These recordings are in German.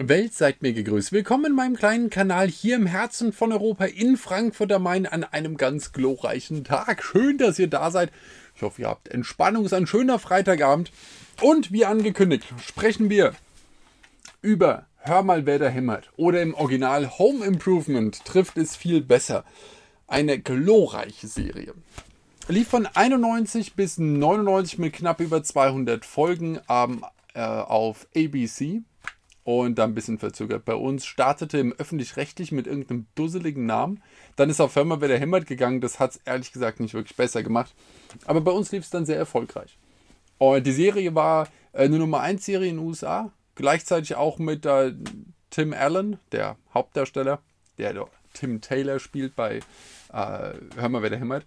Welt, seid mir gegrüßt. Willkommen in meinem kleinen Kanal hier im Herzen von Europa in Frankfurt am Main an einem ganz glorreichen Tag. Schön, dass ihr da seid. Ich hoffe, ihr habt Entspannung. Es ist ein schöner Freitagabend. Und wie angekündigt, sprechen wir über Hör mal, wer da hämmert. Oder im Original Home Improvement trifft es viel besser. Eine glorreiche Serie. Lief von 91 bis 99 mit knapp über 200 Folgen ähm, äh, auf ABC und dann ein bisschen verzögert. Bei uns startete im öffentlich-rechtlich mit irgendeinem dusseligen Namen. Dann ist auf Firma wieder hämmert gegangen. Das hat es ehrlich gesagt nicht wirklich besser gemacht. Aber bei uns lief es dann sehr erfolgreich. Und die Serie war äh, eine Nummer 1 Serie in den USA. Gleichzeitig auch mit äh, Tim Allen, der Hauptdarsteller, der Tim Taylor spielt bei äh, Hör mal, wer der hämmert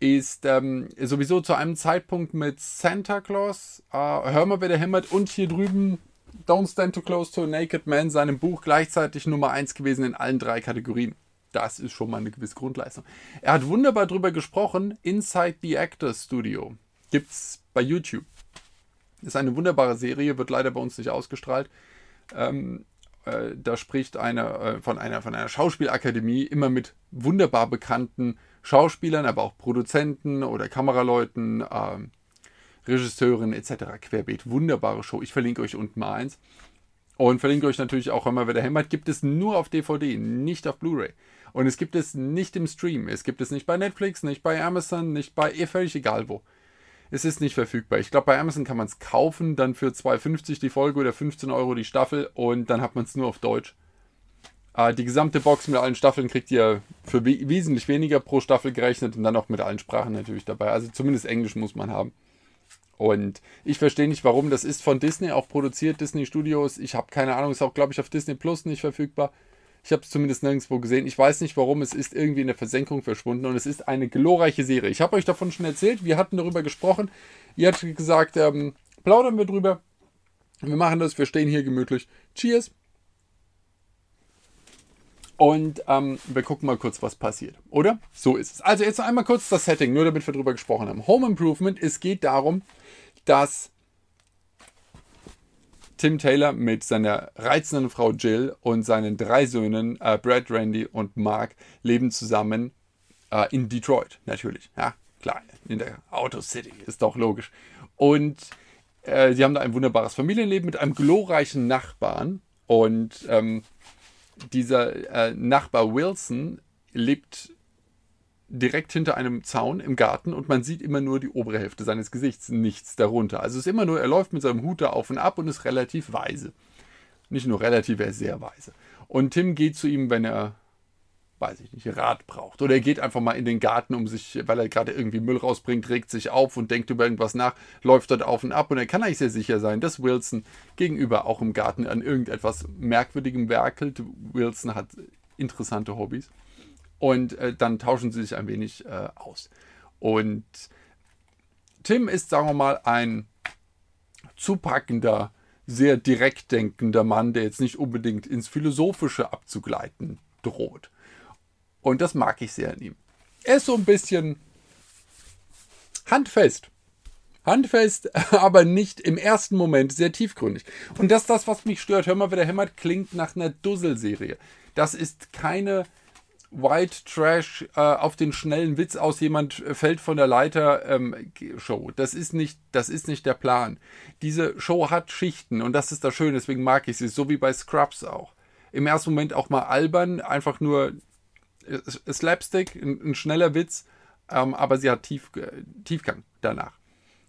ist ähm, sowieso zu einem Zeitpunkt mit Santa Claus, äh, Hör mal, wer der hämmert und hier drüben Don't Stand Too Close to a Naked Man, seinem Buch gleichzeitig Nummer 1 gewesen in allen drei Kategorien. Das ist schon mal eine gewisse Grundleistung. Er hat wunderbar drüber gesprochen. Inside the Actors Studio gibt's bei YouTube. Ist eine wunderbare Serie, wird leider bei uns nicht ausgestrahlt. Ähm, äh, da spricht einer äh, von einer von einer Schauspielakademie immer mit wunderbar bekannten Schauspielern, aber auch Produzenten oder Kameraleuten, äh, Regisseurin etc. Querbeet. Wunderbare Show. Ich verlinke euch unten mal eins. Und verlinke euch natürlich auch immer wieder hämmert. Gibt es nur auf DVD, nicht auf Blu-ray. Und es gibt es nicht im Stream. Es gibt es nicht bei Netflix, nicht bei Amazon, nicht bei eh völlig egal wo. Es ist nicht verfügbar. Ich glaube, bei Amazon kann man es kaufen, dann für 2,50 die Folge oder 15 Euro die Staffel und dann hat man es nur auf Deutsch. Äh, die gesamte Box mit allen Staffeln kriegt ihr für wesentlich weniger pro Staffel gerechnet und dann auch mit allen Sprachen natürlich dabei. Also zumindest Englisch muss man haben. Und ich verstehe nicht, warum. Das ist von Disney auch produziert, Disney Studios. Ich habe keine Ahnung, ist auch, glaube ich, auf Disney Plus nicht verfügbar. Ich habe es zumindest nirgendwo gesehen. Ich weiß nicht, warum. Es ist irgendwie in der Versenkung verschwunden und es ist eine glorreiche Serie. Ich habe euch davon schon erzählt. Wir hatten darüber gesprochen. Ihr habt gesagt, ähm, plaudern wir drüber. Wir machen das. Wir stehen hier gemütlich. Cheers. Und ähm, wir gucken mal kurz, was passiert. Oder? So ist es. Also jetzt einmal kurz das Setting, nur damit wir drüber gesprochen haben. Home Improvement. Es geht darum, dass Tim Taylor mit seiner reizenden Frau Jill und seinen drei Söhnen äh, Brad, Randy und Mark leben zusammen äh, in Detroit, natürlich. Ja, klar, in der Auto City, ist doch logisch. Und äh, sie haben da ein wunderbares Familienleben mit einem glorreichen Nachbarn. Und ähm, dieser äh, Nachbar Wilson lebt direkt hinter einem Zaun im Garten und man sieht immer nur die obere Hälfte seines Gesichts, nichts darunter. Also es ist immer nur, er läuft mit seinem Hut da auf und ab und ist relativ weise. Nicht nur relativ, er ist sehr weise. Und Tim geht zu ihm, wenn er, weiß ich nicht, Rat braucht. Oder er geht einfach mal in den Garten, um sich, weil er gerade irgendwie Müll rausbringt, regt sich auf und denkt über irgendwas nach, läuft dort auf und ab. Und er kann eigentlich sehr sicher sein, dass Wilson gegenüber auch im Garten an irgendetwas Merkwürdigem werkelt. Wilson hat interessante Hobbys und äh, dann tauschen sie sich ein wenig äh, aus. Und Tim ist, sagen wir mal, ein zupackender, sehr direkt denkender Mann, der jetzt nicht unbedingt ins Philosophische abzugleiten droht. Und das mag ich sehr an ihm. Er ist so ein bisschen handfest. Handfest, aber nicht im ersten Moment sehr tiefgründig. Und das ist das, was mich stört. Hör mal, wer der hämmert, klingt nach einer Dusselserie. Das ist keine White Trash äh, auf den schnellen Witz aus jemand fällt von der Leiter ähm, Show. Das ist nicht, das ist nicht der Plan. Diese Show hat Schichten und das ist das Schöne, deswegen mag ich sie, so wie bei Scrubs auch. Im ersten Moment auch mal albern, einfach nur äh, Slapstick, ein, ein schneller Witz, ähm, aber sie hat Tief, äh, Tiefgang danach.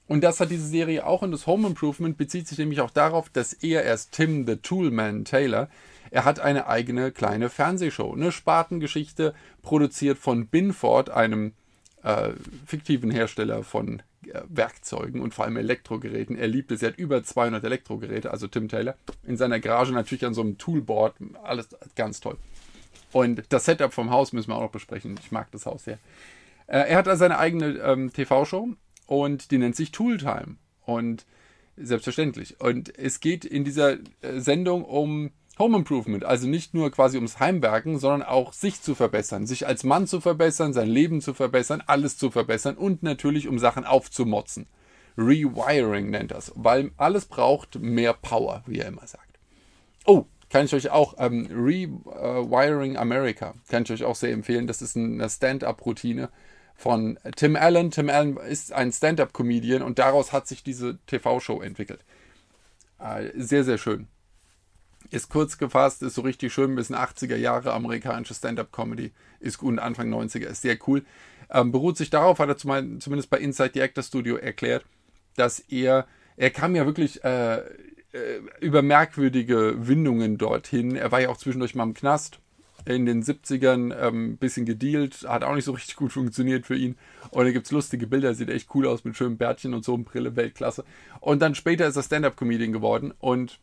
Und das hat diese Serie auch und das Home Improvement bezieht sich nämlich auch darauf, dass er erst Tim the Toolman Taylor er hat eine eigene kleine Fernsehshow, eine Spatengeschichte, produziert von Binford, einem äh, fiktiven Hersteller von äh, Werkzeugen und vor allem Elektrogeräten. Er liebt es, er hat über 200 Elektrogeräte, also Tim Taylor, in seiner Garage natürlich an so einem Toolboard, alles ganz toll. Und das Setup vom Haus müssen wir auch noch besprechen. Ich mag das Haus sehr. Äh, er hat also seine eigene ähm, TV-Show und die nennt sich Tooltime. Und selbstverständlich. Und es geht in dieser äh, Sendung um Home Improvement, also nicht nur quasi ums Heimwerken, sondern auch sich zu verbessern, sich als Mann zu verbessern, sein Leben zu verbessern, alles zu verbessern und natürlich um Sachen aufzumotzen. Rewiring nennt das, weil alles braucht mehr Power, wie er immer sagt. Oh, kann ich euch auch, ähm, Rewiring America, kann ich euch auch sehr empfehlen. Das ist eine Stand-up-Routine von Tim Allen. Tim Allen ist ein Stand-up-Comedian und daraus hat sich diese TV-Show entwickelt. Äh, sehr, sehr schön. Ist kurz gefasst, ist so richtig schön, ein bisschen 80er Jahre amerikanische Stand-up-Comedy. Ist gut, Anfang 90er, ist sehr cool. Ähm, beruht sich darauf, hat er zumindest bei Inside the Actor Studio erklärt, dass er, er kam ja wirklich äh, äh, über merkwürdige Windungen dorthin. Er war ja auch zwischendurch mal im Knast in den 70ern ein ähm, bisschen gedealt, hat auch nicht so richtig gut funktioniert für ihn. Und da gibt es lustige Bilder, sieht echt cool aus mit schönem Bärtchen und so und Brille, Weltklasse. Und dann später ist er Stand-Up-Comedian geworden und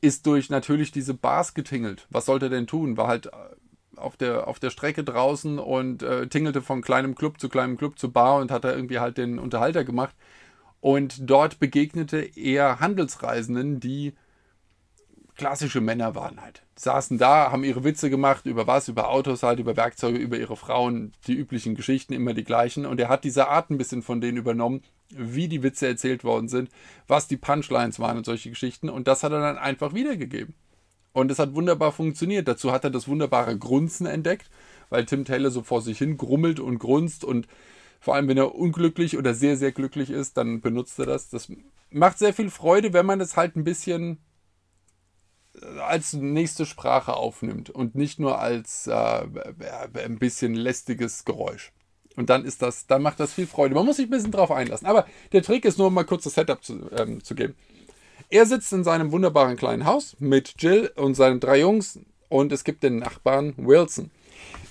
ist durch natürlich diese Bars getingelt. Was sollte er denn tun? War halt äh, auf der, auf der Strecke draußen und äh, tingelte von kleinem Club zu kleinem Club zu Bar und hat da irgendwie halt den Unterhalter gemacht. Und dort begegnete er Handelsreisenden, die klassische Männer waren halt. Saßen da, haben ihre Witze gemacht, über was, über Autos halt, über Werkzeuge, über ihre Frauen, die üblichen Geschichten, immer die gleichen. Und er hat diese Art ein bisschen von denen übernommen, wie die Witze erzählt worden sind, was die Punchlines waren und solche Geschichten. Und das hat er dann einfach wiedergegeben. Und es hat wunderbar funktioniert. Dazu hat er das wunderbare Grunzen entdeckt, weil Tim Taylor so vor sich hin grummelt und grunzt und vor allem, wenn er unglücklich oder sehr, sehr glücklich ist, dann benutzt er das. Das macht sehr viel Freude, wenn man es halt ein bisschen als nächste Sprache aufnimmt und nicht nur als äh, ein bisschen lästiges Geräusch. Und dann ist das, dann macht das viel Freude. Man muss sich ein bisschen drauf einlassen. Aber der Trick ist nur mal kurz das Setup zu, ähm, zu geben. Er sitzt in seinem wunderbaren kleinen Haus mit Jill und seinen drei Jungs und es gibt den Nachbarn Wilson.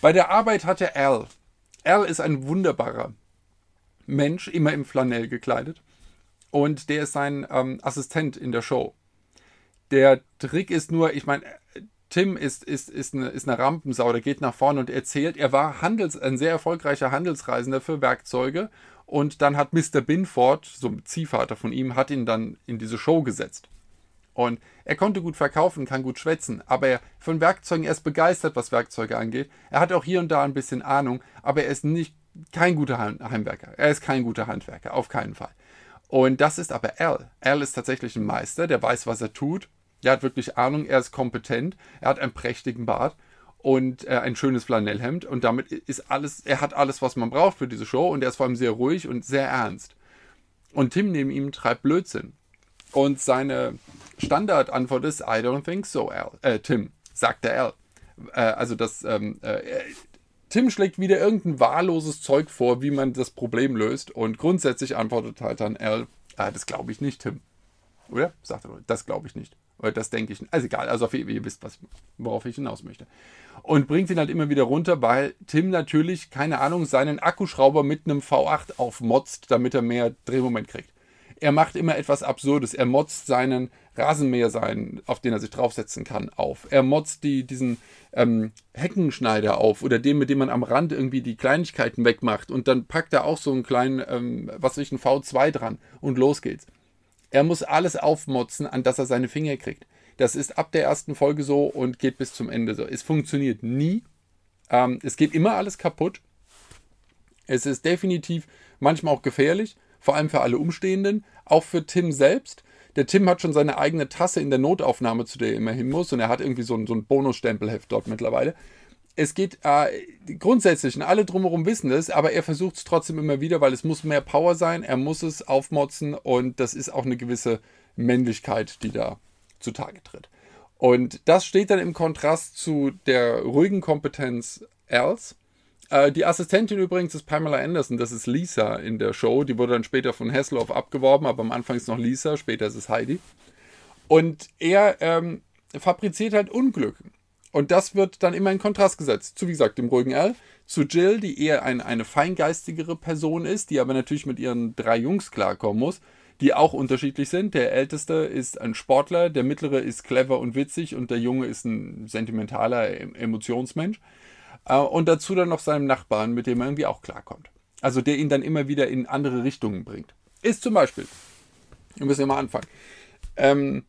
Bei der Arbeit hat er Al. Al ist ein wunderbarer Mensch, immer im Flanell gekleidet. Und der ist sein ähm, Assistent in der Show. Der Trick ist nur, ich meine, Tim ist, ist, ist, eine, ist eine Rampensau, der geht nach vorne und erzählt, er war Handels, ein sehr erfolgreicher Handelsreisender für Werkzeuge und dann hat Mr. Binford, so ein Ziehvater von ihm, hat ihn dann in diese Show gesetzt. Und er konnte gut verkaufen, kann gut schwätzen, aber er von Werkzeugen, er ist begeistert, was Werkzeuge angeht. Er hat auch hier und da ein bisschen Ahnung, aber er ist nicht kein guter Heimwerker. Er ist kein guter Handwerker, auf keinen Fall. Und das ist aber Al. Al ist tatsächlich ein Meister, der weiß, was er tut er hat wirklich Ahnung, er ist kompetent, er hat einen prächtigen Bart und äh, ein schönes Flanellhemd und damit ist alles, er hat alles, was man braucht für diese Show und er ist vor allem sehr ruhig und sehr ernst. Und Tim neben ihm treibt Blödsinn. Und seine Standardantwort ist, I don't think so, Al. Äh, Tim, sagt der Al. Äh, also das, ähm, äh, Tim schlägt wieder irgendein wahlloses Zeug vor, wie man das Problem löst und grundsätzlich antwortet halt dann Al, äh, das glaube ich nicht, Tim. Oder? Sagt er, das glaube ich nicht. Das denke ich. Also egal, also ihr wisst, was, worauf ich hinaus möchte. Und bringt ihn halt immer wieder runter, weil Tim natürlich, keine Ahnung, seinen Akkuschrauber mit einem V8 aufmotzt, damit er mehr Drehmoment kriegt. Er macht immer etwas Absurdes. Er motzt seinen Rasenmäher sein, auf den er sich draufsetzen kann, auf. Er motzt die, diesen ähm, Heckenschneider auf oder den, mit dem man am Rand irgendwie die Kleinigkeiten wegmacht. Und dann packt er auch so einen kleinen, ähm, was weiß ich, einen V2 dran und los geht's. Er muss alles aufmotzen, an das er seine Finger kriegt. Das ist ab der ersten Folge so und geht bis zum Ende so. Es funktioniert nie. Ähm, es geht immer alles kaputt. Es ist definitiv manchmal auch gefährlich, vor allem für alle Umstehenden, auch für Tim selbst. Der Tim hat schon seine eigene Tasse in der Notaufnahme, zu der er immer hin muss, und er hat irgendwie so ein, so ein Bonusstempelheft dort mittlerweile es geht äh, grundsätzlich, und alle drumherum wissen es, aber er versucht es trotzdem immer wieder, weil es muss mehr Power sein, er muss es aufmotzen und das ist auch eine gewisse Männlichkeit, die da zutage tritt. Und das steht dann im Kontrast zu der ruhigen Kompetenz Als. Äh, die Assistentin übrigens ist Pamela Anderson, das ist Lisa in der Show. Die wurde dann später von Hasselhoff abgeworben, aber am Anfang ist noch Lisa, später ist es Heidi. Und er ähm, fabriziert halt Unglück. Und das wird dann immer in Kontrast gesetzt zu, wie gesagt, dem ruhigen Al, zu Jill, die eher ein, eine feingeistigere Person ist, die aber natürlich mit ihren drei Jungs klarkommen muss, die auch unterschiedlich sind. Der älteste ist ein Sportler, der mittlere ist clever und witzig und der junge ist ein sentimentaler Emotionsmensch. Äh, und dazu dann noch seinem Nachbarn, mit dem er irgendwie auch klarkommt. Also der ihn dann immer wieder in andere Richtungen bringt. Ist zum Beispiel, wir müssen ja mal anfangen. Ähm,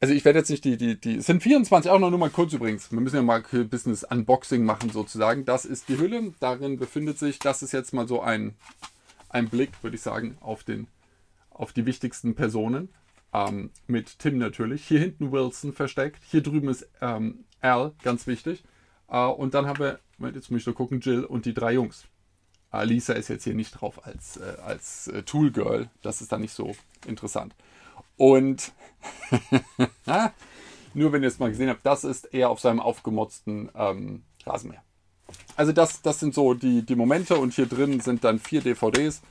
also ich werde jetzt nicht die, die, die, es sind 24, auch noch nur mal kurz übrigens. Wir müssen ja mal das Unboxing machen sozusagen. Das ist die Hülle, darin befindet sich, das ist jetzt mal so ein, ein Blick, würde ich sagen, auf, den, auf die wichtigsten Personen. Ähm, mit Tim natürlich. Hier hinten Wilson versteckt. Hier drüben ist ähm, Al, ganz wichtig. Äh, und dann haben wir, jetzt muss ich nur gucken, Jill und die drei Jungs. Äh, Lisa ist jetzt hier nicht drauf als, äh, als äh, Tool Girl. Das ist dann nicht so interessant. Und nur wenn ihr es mal gesehen habt, das ist er auf seinem aufgemotzten ähm, Rasenmäher. Also das, das sind so die, die Momente und hier drin sind dann vier DVDs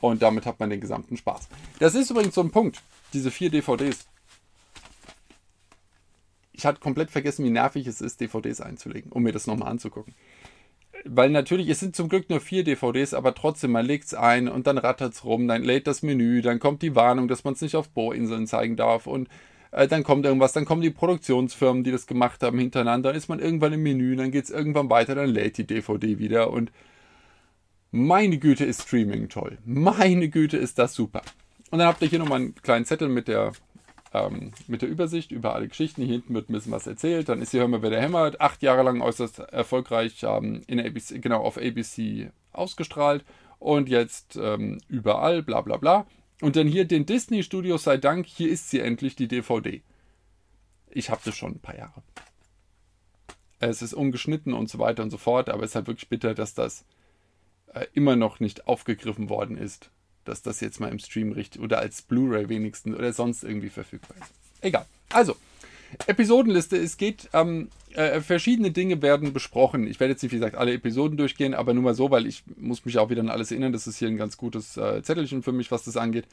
und damit hat man den gesamten Spaß. Das ist übrigens so ein Punkt, diese vier DVDs. Ich hatte komplett vergessen, wie nervig es ist, DVDs einzulegen, um mir das nochmal anzugucken. Weil natürlich, es sind zum Glück nur vier DVDs, aber trotzdem, man legt es ein und dann rattert es rum, dann lädt das Menü, dann kommt die Warnung, dass man es nicht auf Bohrinseln zeigen darf und äh, dann kommt irgendwas, dann kommen die Produktionsfirmen, die das gemacht haben, hintereinander, dann ist man irgendwann im Menü, dann geht es irgendwann weiter, dann lädt die DVD wieder und meine Güte ist Streaming toll. Meine Güte ist das super. Und dann habt ihr hier nochmal einen kleinen Zettel mit der, ähm, mit der Übersicht über alle Geschichten. Hier hinten wird ein bisschen was erzählt. Dann ist hier Hör mal, wer der hämmert. Acht Jahre lang äußerst erfolgreich ähm, in ABC, genau auf ABC ausgestrahlt. Und jetzt ähm, überall, bla bla bla. Und dann hier den Disney Studios sei Dank, hier ist sie endlich, die DVD. Ich habe das schon ein paar Jahre. Es ist ungeschnitten und so weiter und so fort, aber es ist halt wirklich bitter, dass das äh, immer noch nicht aufgegriffen worden ist, dass das jetzt mal im Stream richtig oder als Blu-ray wenigstens oder sonst irgendwie verfügbar ist. Egal. Also, Episodenliste. Es geht, ähm, äh, verschiedene Dinge werden besprochen. Ich werde jetzt nicht, wie gesagt, alle Episoden durchgehen, aber nur mal so, weil ich muss mich auch wieder an alles erinnern. Das ist hier ein ganz gutes äh, Zettelchen für mich, was das angeht.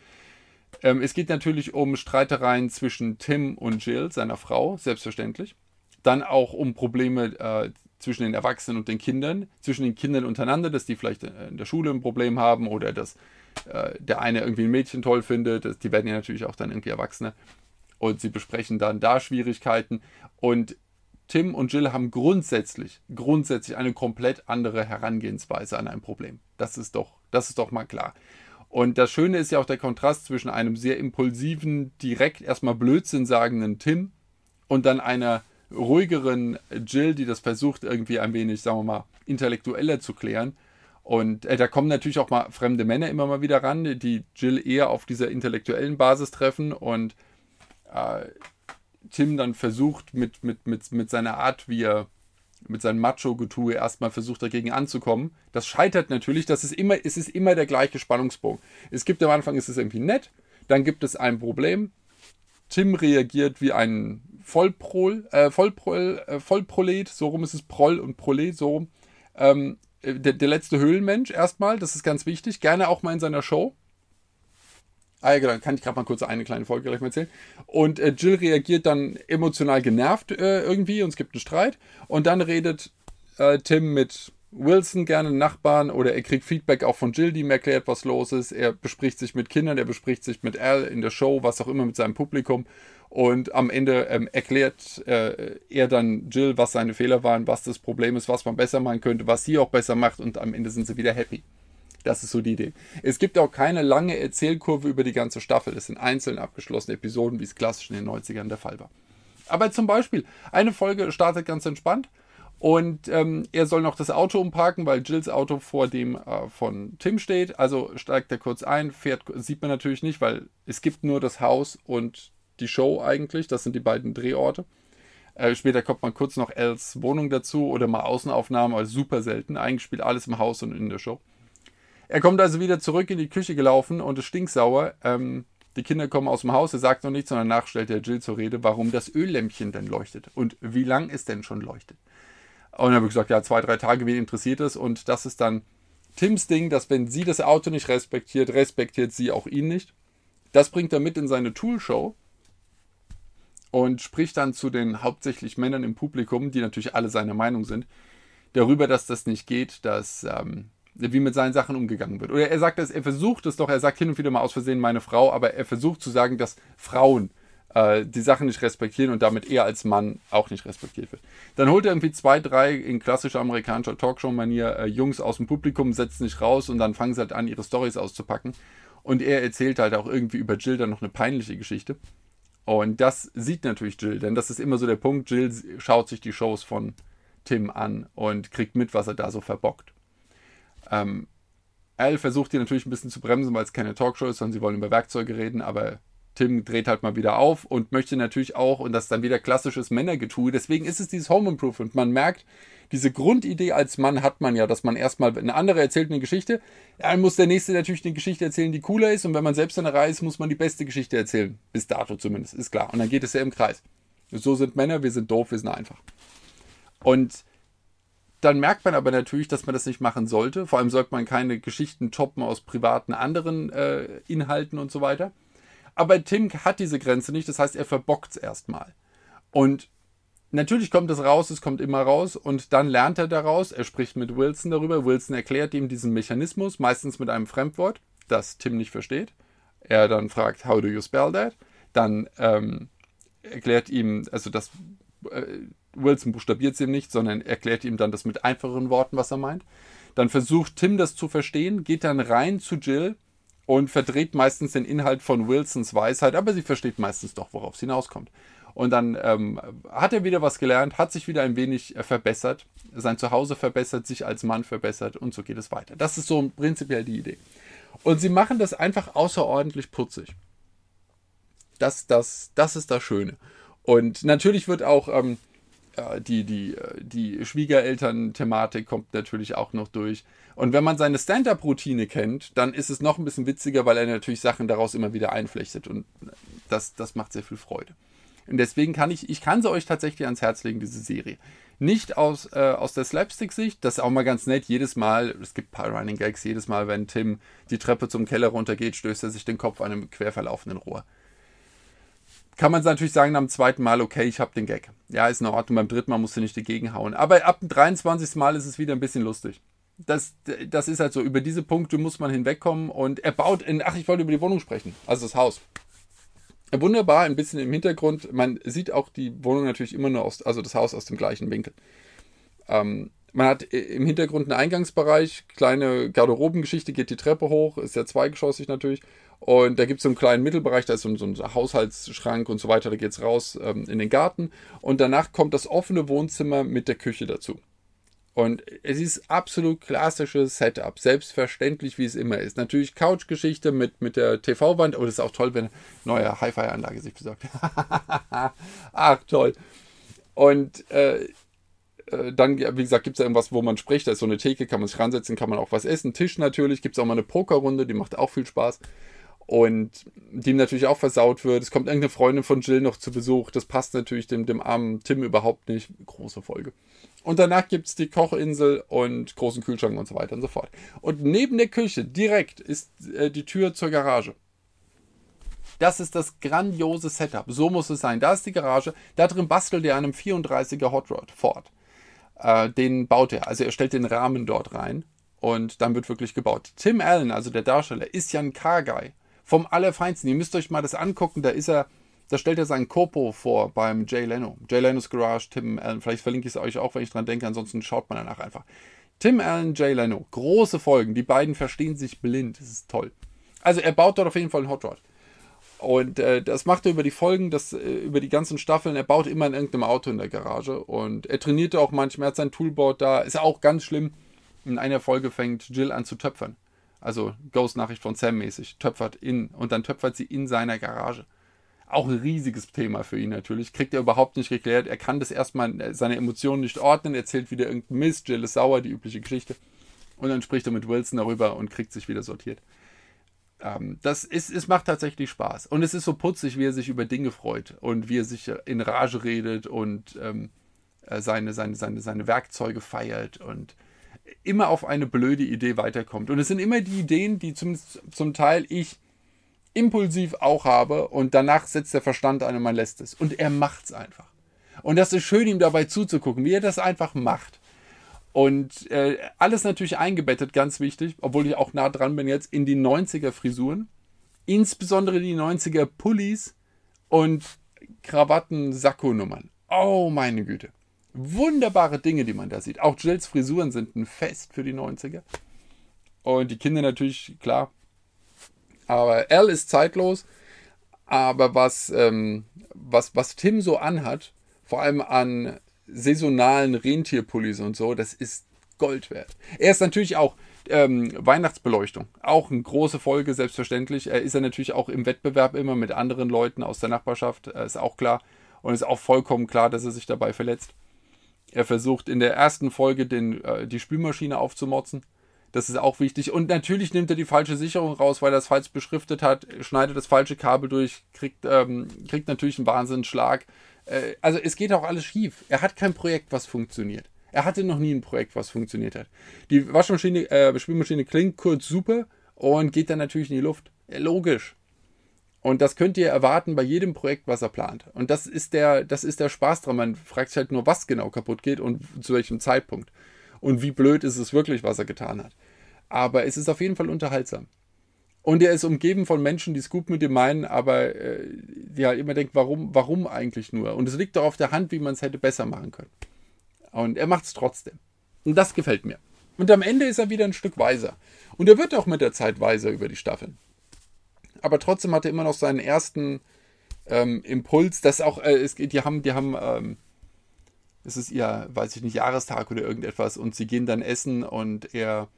Ähm, es geht natürlich um Streitereien zwischen Tim und Jill, seiner Frau, selbstverständlich. Dann auch um Probleme äh, zwischen den Erwachsenen und den Kindern, zwischen den Kindern untereinander, dass die vielleicht äh, in der Schule ein Problem haben oder dass äh, der eine irgendwie ein Mädchen toll findet. Das, die werden ja natürlich auch dann irgendwie Erwachsene. Und sie besprechen dann da Schwierigkeiten. Und Tim und Jill haben grundsätzlich, grundsätzlich eine komplett andere Herangehensweise an ein Problem. Das ist doch, das ist doch mal klar. Und das Schöne ist ja auch der Kontrast zwischen einem sehr impulsiven, direkt erstmal Blödsinn sagenden Tim und dann einer ruhigeren Jill, die das versucht, irgendwie ein wenig, sagen wir mal, intellektueller zu klären. Und äh, da kommen natürlich auch mal fremde Männer immer mal wieder ran, die Jill eher auf dieser intellektuellen Basis treffen und äh, Tim dann versucht, mit, mit, mit, mit seiner Art, wie er mit seinem Macho-Getue erstmal versucht dagegen anzukommen. Das scheitert natürlich, das ist immer, es ist immer der gleiche Spannungsbogen. Es gibt am Anfang, ist es irgendwie nett, dann gibt es ein Problem. Tim reagiert wie ein Vollprol, äh, Vollprol, äh, Vollprolet, so rum ist es Proll und Prolet, so rum. Ähm, der, der letzte Höhlenmensch erstmal, das ist ganz wichtig, gerne auch mal in seiner Show. Ah ja, genau, kann ich gerade mal kurz eine kleine Folge gleich mal erzählen. Und äh, Jill reagiert dann emotional genervt äh, irgendwie und es gibt einen Streit. Und dann redet äh, Tim mit Wilson gerne Nachbarn oder er kriegt Feedback auch von Jill, die ihm erklärt, was los ist. Er bespricht sich mit Kindern, er bespricht sich mit Al in der Show, was auch immer mit seinem Publikum. Und am Ende ähm, erklärt äh, er dann Jill, was seine Fehler waren, was das Problem ist, was man besser machen könnte, was sie auch besser macht und am Ende sind sie wieder happy. Das ist so die Idee. Es gibt auch keine lange Erzählkurve über die ganze Staffel. Es sind einzeln abgeschlossene Episoden, wie es klassisch in den 90ern der Fall war. Aber zum Beispiel, eine Folge startet ganz entspannt und ähm, er soll noch das Auto umparken, weil Jills Auto vor dem äh, von Tim steht. Also steigt er kurz ein, fährt, sieht man natürlich nicht, weil es gibt nur das Haus und die Show eigentlich. Das sind die beiden Drehorte. Äh, später kommt man kurz noch Els Wohnung dazu oder mal Außenaufnahmen, aber super selten. Eigentlich spielt alles im Haus und in der Show. Er kommt also wieder zurück in die Küche gelaufen und es stinksauer. Ähm, die Kinder kommen aus dem Haus, er sagt noch nichts, sondern danach stellt er Jill zur Rede, warum das Öllämpchen denn leuchtet und wie lang es denn schon leuchtet. Und habe ich gesagt, ja, zwei, drei Tage, wen interessiert es? Und das ist dann Tims Ding, dass wenn sie das Auto nicht respektiert, respektiert sie auch ihn nicht. Das bringt er mit in seine Toolshow und spricht dann zu den hauptsächlich Männern im Publikum, die natürlich alle seiner Meinung sind, darüber, dass das nicht geht, dass ähm, wie mit seinen Sachen umgegangen wird. Oder er sagt es, er versucht es doch, er sagt hin und wieder mal aus Versehen meine Frau, aber er versucht zu sagen, dass Frauen äh, die Sachen nicht respektieren und damit er als Mann auch nicht respektiert wird. Dann holt er irgendwie zwei, drei in klassischer amerikanischer Talkshow-Manier äh, Jungs aus dem Publikum, setzt nicht raus und dann fangen sie halt an, ihre Stories auszupacken. Und er erzählt halt auch irgendwie über Jill dann noch eine peinliche Geschichte. Und das sieht natürlich Jill, denn das ist immer so der Punkt. Jill schaut sich die Shows von Tim an und kriegt mit, was er da so verbockt. Ähm, Al versucht hier natürlich ein bisschen zu bremsen, weil es keine Talkshow ist, sondern sie wollen über Werkzeuge reden, aber Tim dreht halt mal wieder auf und möchte natürlich auch, und das ist dann wieder klassisches Männergetue, deswegen ist es dieses Home Improvement. Man merkt, diese Grundidee als Mann hat man ja, dass man erstmal, eine andere erzählt eine Geschichte, dann muss der nächste natürlich eine Geschichte erzählen, die cooler ist und wenn man selbst in der Reihe ist, muss man die beste Geschichte erzählen. Bis dato zumindest, ist klar. Und dann geht es ja im Kreis. So sind Männer, wir sind doof, wir sind einfach. Und dann merkt man aber natürlich, dass man das nicht machen sollte. Vor allem sollte man keine Geschichten toppen aus privaten anderen äh, Inhalten und so weiter. Aber Tim hat diese Grenze nicht, das heißt, er verbockt es erstmal. Und natürlich kommt es raus, es kommt immer raus und dann lernt er daraus, er spricht mit Wilson darüber, Wilson erklärt ihm diesen Mechanismus, meistens mit einem Fremdwort, das Tim nicht versteht. Er dann fragt, how do you spell that? Dann ähm, erklärt ihm, also das äh, Wilson buchstabiert es ihm nicht, sondern erklärt ihm dann das mit einfachen Worten, was er meint. Dann versucht Tim das zu verstehen, geht dann rein zu Jill und verdreht meistens den Inhalt von Wilsons Weisheit, aber sie versteht meistens doch, worauf es hinauskommt. Und dann ähm, hat er wieder was gelernt, hat sich wieder ein wenig äh, verbessert, sein Zuhause verbessert, sich als Mann verbessert und so geht es weiter. Das ist so prinzipiell die Idee. Und sie machen das einfach außerordentlich putzig. Das, das, das ist das Schöne. Und natürlich wird auch ähm, die, die, die Schwiegereltern-Thematik kommt natürlich auch noch durch. Und wenn man seine Stand-up-Routine kennt, dann ist es noch ein bisschen witziger, weil er natürlich Sachen daraus immer wieder einflechtet. Und das, das macht sehr viel Freude. Und deswegen kann ich, ich kann sie euch tatsächlich ans Herz legen, diese Serie. Nicht aus, äh, aus der Slapstick-Sicht, das ist auch mal ganz nett. Jedes Mal, es gibt ein paar Running Gags, jedes Mal, wenn Tim die Treppe zum Keller runtergeht, stößt er sich den Kopf an einem quer verlaufenden Rohr kann man natürlich sagen, am zweiten Mal, okay, ich habe den Gag. Ja, ist in Ordnung, beim dritten Mal musst du nicht dagegen hauen. Aber ab dem 23. Mal ist es wieder ein bisschen lustig. Das, das ist halt so, über diese Punkte muss man hinwegkommen und er baut in, ach, ich wollte über die Wohnung sprechen, also das Haus. Wunderbar, ein bisschen im Hintergrund, man sieht auch die Wohnung natürlich immer nur aus, also das Haus aus dem gleichen Winkel. Ähm, man hat im Hintergrund einen Eingangsbereich, kleine Garderobengeschichte, geht die Treppe hoch, ist ja zweigeschossig natürlich. Und da gibt es so einen kleinen Mittelbereich, da ist so, so ein Haushaltsschrank und so weiter, da geht es raus ähm, in den Garten. Und danach kommt das offene Wohnzimmer mit der Küche dazu. Und es ist absolut klassisches Setup, selbstverständlich, wie es immer ist. Natürlich Couchgeschichte mit, mit der TV-Wand, aber das ist auch toll, wenn eine neue Hi-Fi-Anlage sich besorgt. Ach, toll. Und äh, äh, dann, wie gesagt, gibt es ja irgendwas, wo man spricht. Da ist so eine Theke, kann man sich ransetzen, kann man auch was essen. Tisch natürlich, gibt es auch mal eine Pokerrunde, die macht auch viel Spaß und die natürlich auch versaut wird. Es kommt irgendeine Freundin von Jill noch zu Besuch. Das passt natürlich dem, dem armen Tim überhaupt nicht. Große Folge. Und danach gibt es die Kochinsel und großen Kühlschrank und so weiter und so fort. Und neben der Küche direkt ist äh, die Tür zur Garage. Das ist das grandiose Setup. So muss es sein. Da ist die Garage. Da drin bastelt er einem 34er Hot Rod Ford. Äh, den baut er. Also er stellt den Rahmen dort rein. Und dann wird wirklich gebaut. Tim Allen, also der Darsteller, ist ja ein Car-Guy vom Allerfeinsten. Ihr müsst euch mal das angucken. Da ist er, da stellt er seinen Corpo vor beim Jay Leno. Jay Lenos Garage, Tim Allen. Vielleicht verlinke ich es euch auch, wenn ich dran denke. Ansonsten schaut man danach einfach. Tim Allen, Jay Leno. Große Folgen. Die beiden verstehen sich blind. Das ist toll. Also er baut dort auf jeden Fall einen Hot Rod. Und äh, das macht er über die Folgen, das, äh, über die ganzen Staffeln. Er baut immer in irgendeinem Auto in der Garage. Und er trainiert auch manchmal, er hat sein Toolboard da. Ist auch ganz schlimm. In einer Folge fängt Jill an zu töpfern also Ghost-Nachricht von Sam mäßig, töpfert in und dann töpfert sie in seiner Garage. Auch ein riesiges Thema für ihn natürlich. Kriegt er überhaupt nicht geklärt. Er kann das erstmal äh, seine Emotionen nicht ordnen, erzählt wieder irgendeinen Mist, Jill ist sauer, die übliche Geschichte. Und dann spricht er mit Wilson darüber und kriegt sich wieder sortiert. Ähm, das ist, es macht tatsächlich Spaß. Und es ist so putzig, wie er sich über Dinge freut und wie er sich in Rage redet und ähm, äh, seine, seine, seine, seine Werkzeuge feiert und immer auf eine blöde Idee weiterkommt. Und es sind immer die Ideen, die zum, zum Teil ich impulsiv auch habe und danach setzt der Verstand ein und man lässt es. Und er macht es einfach. Und das ist schön, ihm dabei zuzugucken, wie er das einfach macht. Und äh, alles natürlich eingebettet, ganz wichtig, obwohl ich auch nah dran bin jetzt, in die 90er Frisuren. Insbesondere die 90er Pullis und Krawatten-Sakko-Nummern. Oh meine Güte wunderbare Dinge, die man da sieht. Auch Jills Frisuren sind ein Fest für die 90er. Und die Kinder natürlich, klar. Aber L ist zeitlos. Aber was, ähm, was, was Tim so anhat, vor allem an saisonalen Rentierpullis und so, das ist Gold wert. Er ist natürlich auch Ähm, Weihnachtsbeleuchtung, auch eine große Folge, selbstverständlich. Er ist ja natürlich auch im Wettbewerb immer mit anderen Leuten aus der Nachbarschaft, ist auch klar. Und ist auch vollkommen klar, dass er sich dabei verletzt. Er versucht in der ersten Folge den, äh, die Spülmaschine aufzumotzen. Das ist auch wichtig. Und natürlich nimmt er die falsche Sicherung raus, weil er es falsch beschriftet hat, schneidet das falsche Kabel durch, kriegt, ähm, kriegt natürlich einen Wahnsinnsschlag. Äh, also es geht auch alles schief. Er hat kein Projekt, was funktioniert. Er hatte noch nie ein Projekt, was funktioniert hat. Die Waschmaschine, äh, Spülmaschine klingt kurz super und geht dann natürlich in die Luft. Ja, logisch. Und das könnt ihr erwarten bei jedem Projekt, was er plant. Und das ist der, das ist der Spaß dran. Man fragt sich halt nur, was genau kaputt geht und zu welchem Zeitpunkt. Und wie blöd ist es wirklich, was er getan hat. Aber es ist auf jeden Fall unterhaltsam. Und er ist umgeben von Menschen, die es gut mit ihm meinen, aber äh, halt immer denken, warum, warum eigentlich nur? Und es liegt doch auf der Hand, wie man es hätte besser machen können. Und er macht es trotzdem. Und das gefällt mir. Und am Ende ist er wieder ein Stück weiser. Und er wird auch mit der Zeit weiser über die Staffeln. Aber trotzdem hat er immer noch seinen ersten ähm, Impuls, dass auch, äh, es, die haben, die haben, ähm, es ist ihr, weiß ich nicht, Jahrestag oder irgendetwas und sie gehen dann essen und er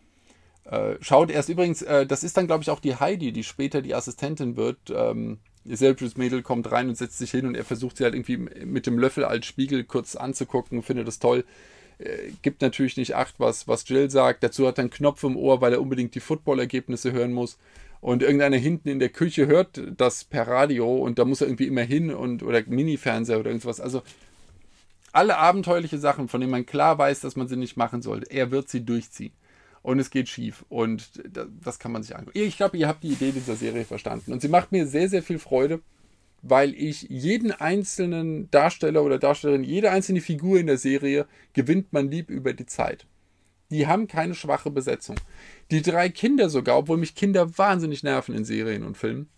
schaut erst übrigens, äh, das ist dann, glaube ich, auch die Heidi, die später die Assistentin wird. Ähm, selbstes Mädel kommt rein und setzt sich hin und er versucht sie halt irgendwie mit dem Löffel als Spiegel kurz anzugucken, findet das toll. Äh, gibt natürlich nicht acht, was, was Jill sagt. Dazu hat er einen Knopf im Ohr, weil er unbedingt die Football-Ergebnisse hören muss. Und irgendeiner hinten in der Küche hört das per Radio und da muss er irgendwie immer hin und oder Mini-Fernseher oder irgendwas. Also alle abenteuerliche Sachen, von denen man klar weiß, dass man sie nicht machen sollte, er wird sie durchziehen und es geht schief. Und das kann man sich angucken. Ich glaube, ihr habt die Idee dieser Serie verstanden. Und sie macht mir sehr, sehr viel Freude, weil ich jeden einzelnen Darsteller oder Darstellerin, jede einzelne Figur in der Serie gewinnt man lieb über die Zeit. Die haben keine schwache Besetzung. Die drei Kinder sogar, obwohl mich Kinder wahnsinnig nerven in Serien und Filmen,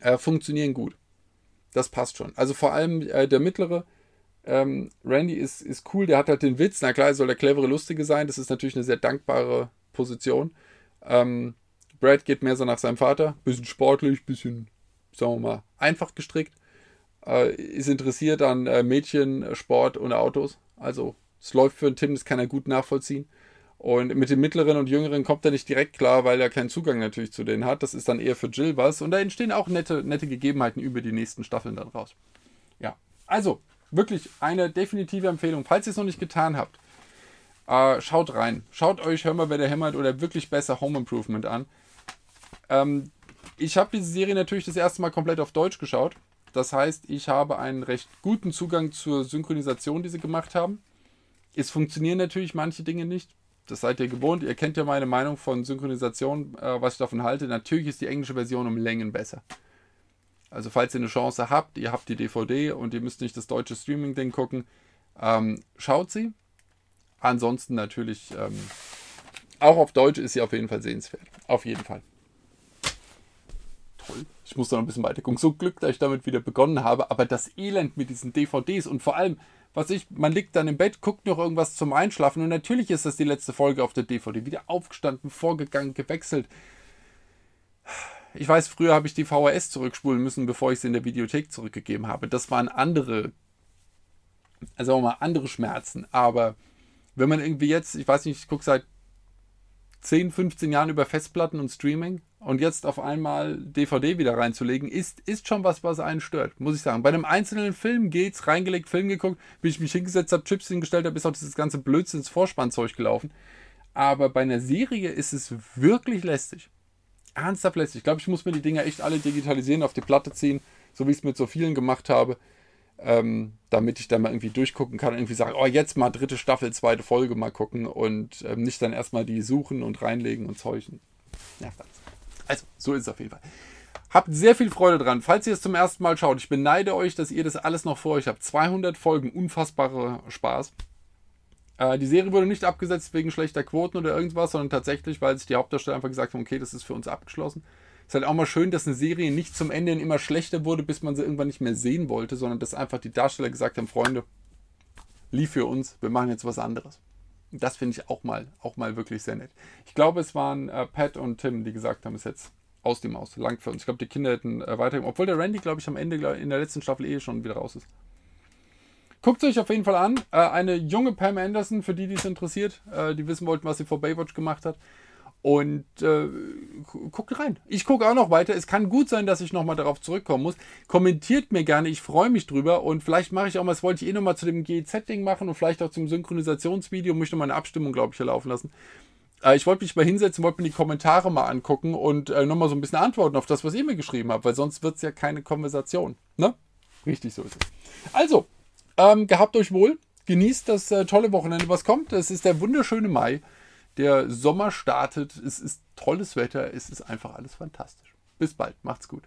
äh, funktionieren gut. Das passt schon. Also vor allem äh, der mittlere, ähm, Randy ist, ist cool, der hat halt den Witz. Na klar, soll der clevere, lustige sein. Das ist natürlich eine sehr dankbare Position. Ähm, Brad geht mehr so nach seinem Vater. Bisschen sportlich, bisschen, sagen wir mal, einfach gestrickt. Äh, ist interessiert an äh, Mädchen, Sport und Autos. Also, es läuft für einen Tim, das kann er gut nachvollziehen. Und mit den mittleren und jüngeren kommt er nicht direkt klar, weil er keinen Zugang natürlich zu denen hat. Das ist dann eher für Jill was. Und da entstehen auch nette, nette Gegebenheiten über die nächsten Staffeln dann raus. Ja, also Wirklich eine definitive Empfehlung. Falls ihr es noch nicht getan habt, äh, schaut rein. Schaut euch Hör mal, wer der hämmert oder wirklich besser Home Improvement an. Ähm, ich habe diese Serie natürlich das erste Mal komplett auf Deutsch geschaut. Das heißt, ich habe einen recht guten Zugang zur Synchronisation, die sie gemacht haben. Es funktionieren natürlich manche Dinge nicht. Das seid ihr gewohnt. Ihr kennt ja meine Meinung von Synchronisation, äh, was ich davon halte. Natürlich ist die englische Version um Längen besser. Also falls ihr eine Chance habt, ihr habt die DVD und ihr müsst nicht das deutsche Streaming-Ding gucken, ähm, schaut sie. Ansonsten natürlich ähm, auch auf Deutsch ist sie auf jeden Fall sehenswert. Auf jeden Fall. Toll. Ich muss noch ein bisschen weiter gucken. So Glück, dass ich damit wieder begonnen habe. Aber das Elend mit diesen DVDs und vor allem, was ich, man liegt dann im Bett, guckt noch irgendwas zum Einschlafen und natürlich ist das die letzte Folge auf der DVD. Wieder aufgestanden, vorgegangen, gewechselt ich weiß, früher habe ich die VHS zurückspulen müssen, bevor ich sie in der Videothek zurückgegeben habe. Das waren andere, also mal andere Schmerzen. Aber wenn man irgendwie jetzt, ich weiß nicht, ich gucke seit 10, 15 Jahren über Festplatten und Streaming und jetzt auf einmal DVD wieder reinzulegen, ist, ist schon was, was einen stört, muss ich sagen. Bei einem einzelnen Film geht's, reingelegt, Film geguckt, wie ich mich hingesetzt habe, Chips hingestellt habe, ist auch dieses ganze Blödsinns Vorspannzeug gelaufen. Aber bei einer Serie ist es wirklich lästig ernsthaft lässt. Ich glaube, ich muss mir die Dinger echt alle digitalisieren, auf die Platte ziehen, so wie ich es mit so vielen gemacht habe, ähm, damit ich da mal irgendwie durchgucken kann und irgendwie sagen, oh, jetzt mal dritte Staffel, zweite Folge mal gucken und ähm, nicht dann erstmal die suchen und reinlegen und zeugen. Ja, also, so ist es auf jeden Fall. Habt sehr viel Freude dran. Falls ihr es zum ersten Mal schaut, ich beneide euch, dass ihr das alles noch vor euch habt. 200 Folgen, unfassbarer Spaß. Äh, die Serie wurde nicht abgesetzt wegen schlechter Quoten oder irgendwas, sondern tatsächlich, weil sich die Hauptdarsteller einfach gesagt haben, okay, das ist für uns abgeschlossen. Ist halt auch mal schön, dass eine Serie nicht zum Ende immer schlechter wurde, bis man sie irgendwann nicht mehr sehen wollte, sondern dass einfach die Darsteller gesagt haben, Freunde, lief für uns, wir machen jetzt was anderes. Und das finde ich auch mal, auch mal wirklich sehr nett. Ich glaube, es waren äh, Pat und Tim, die gesagt haben, es ist jetzt aus dem Aus, lang für uns. Ich glaube, die Kinder hätten äh, weiter, obwohl der Randy, glaube ich, am Ende in der letzten Staffel eh schon wieder raus ist. Guckt euch auf jeden Fall an. Äh, eine junge Pam Anderson, für die, die es interessiert, äh, die wissen wollten, was sie vor Baywatch gemacht hat. Und äh, guckt rein. Ich gucke auch noch weiter. Es kann gut sein, dass ich nochmal darauf zurückkommen muss. Kommentiert mir gerne, ich freue mich drüber. Und vielleicht mache ich auch mal, das wollte ich eh nochmal zu dem GEZ-Ding machen und vielleicht auch zum Synchronisationsvideo. Möchte mal eine Abstimmung, glaube ich, hier laufen lassen. Äh, ich wollte mich mal hinsetzen, wollte mir die Kommentare mal angucken und äh, nochmal so ein bisschen antworten auf das, was ihr mir geschrieben habt, weil sonst wird es ja keine Konversation. Ne? Richtig so ist es. Also, ähm, gehabt euch wohl. Genießt das äh, tolle Wochenende, was kommt. Es ist der wunderschöne Mai. Der Sommer startet. Es ist tolles Wetter. Es ist einfach alles fantastisch. Bis bald. Macht's gut.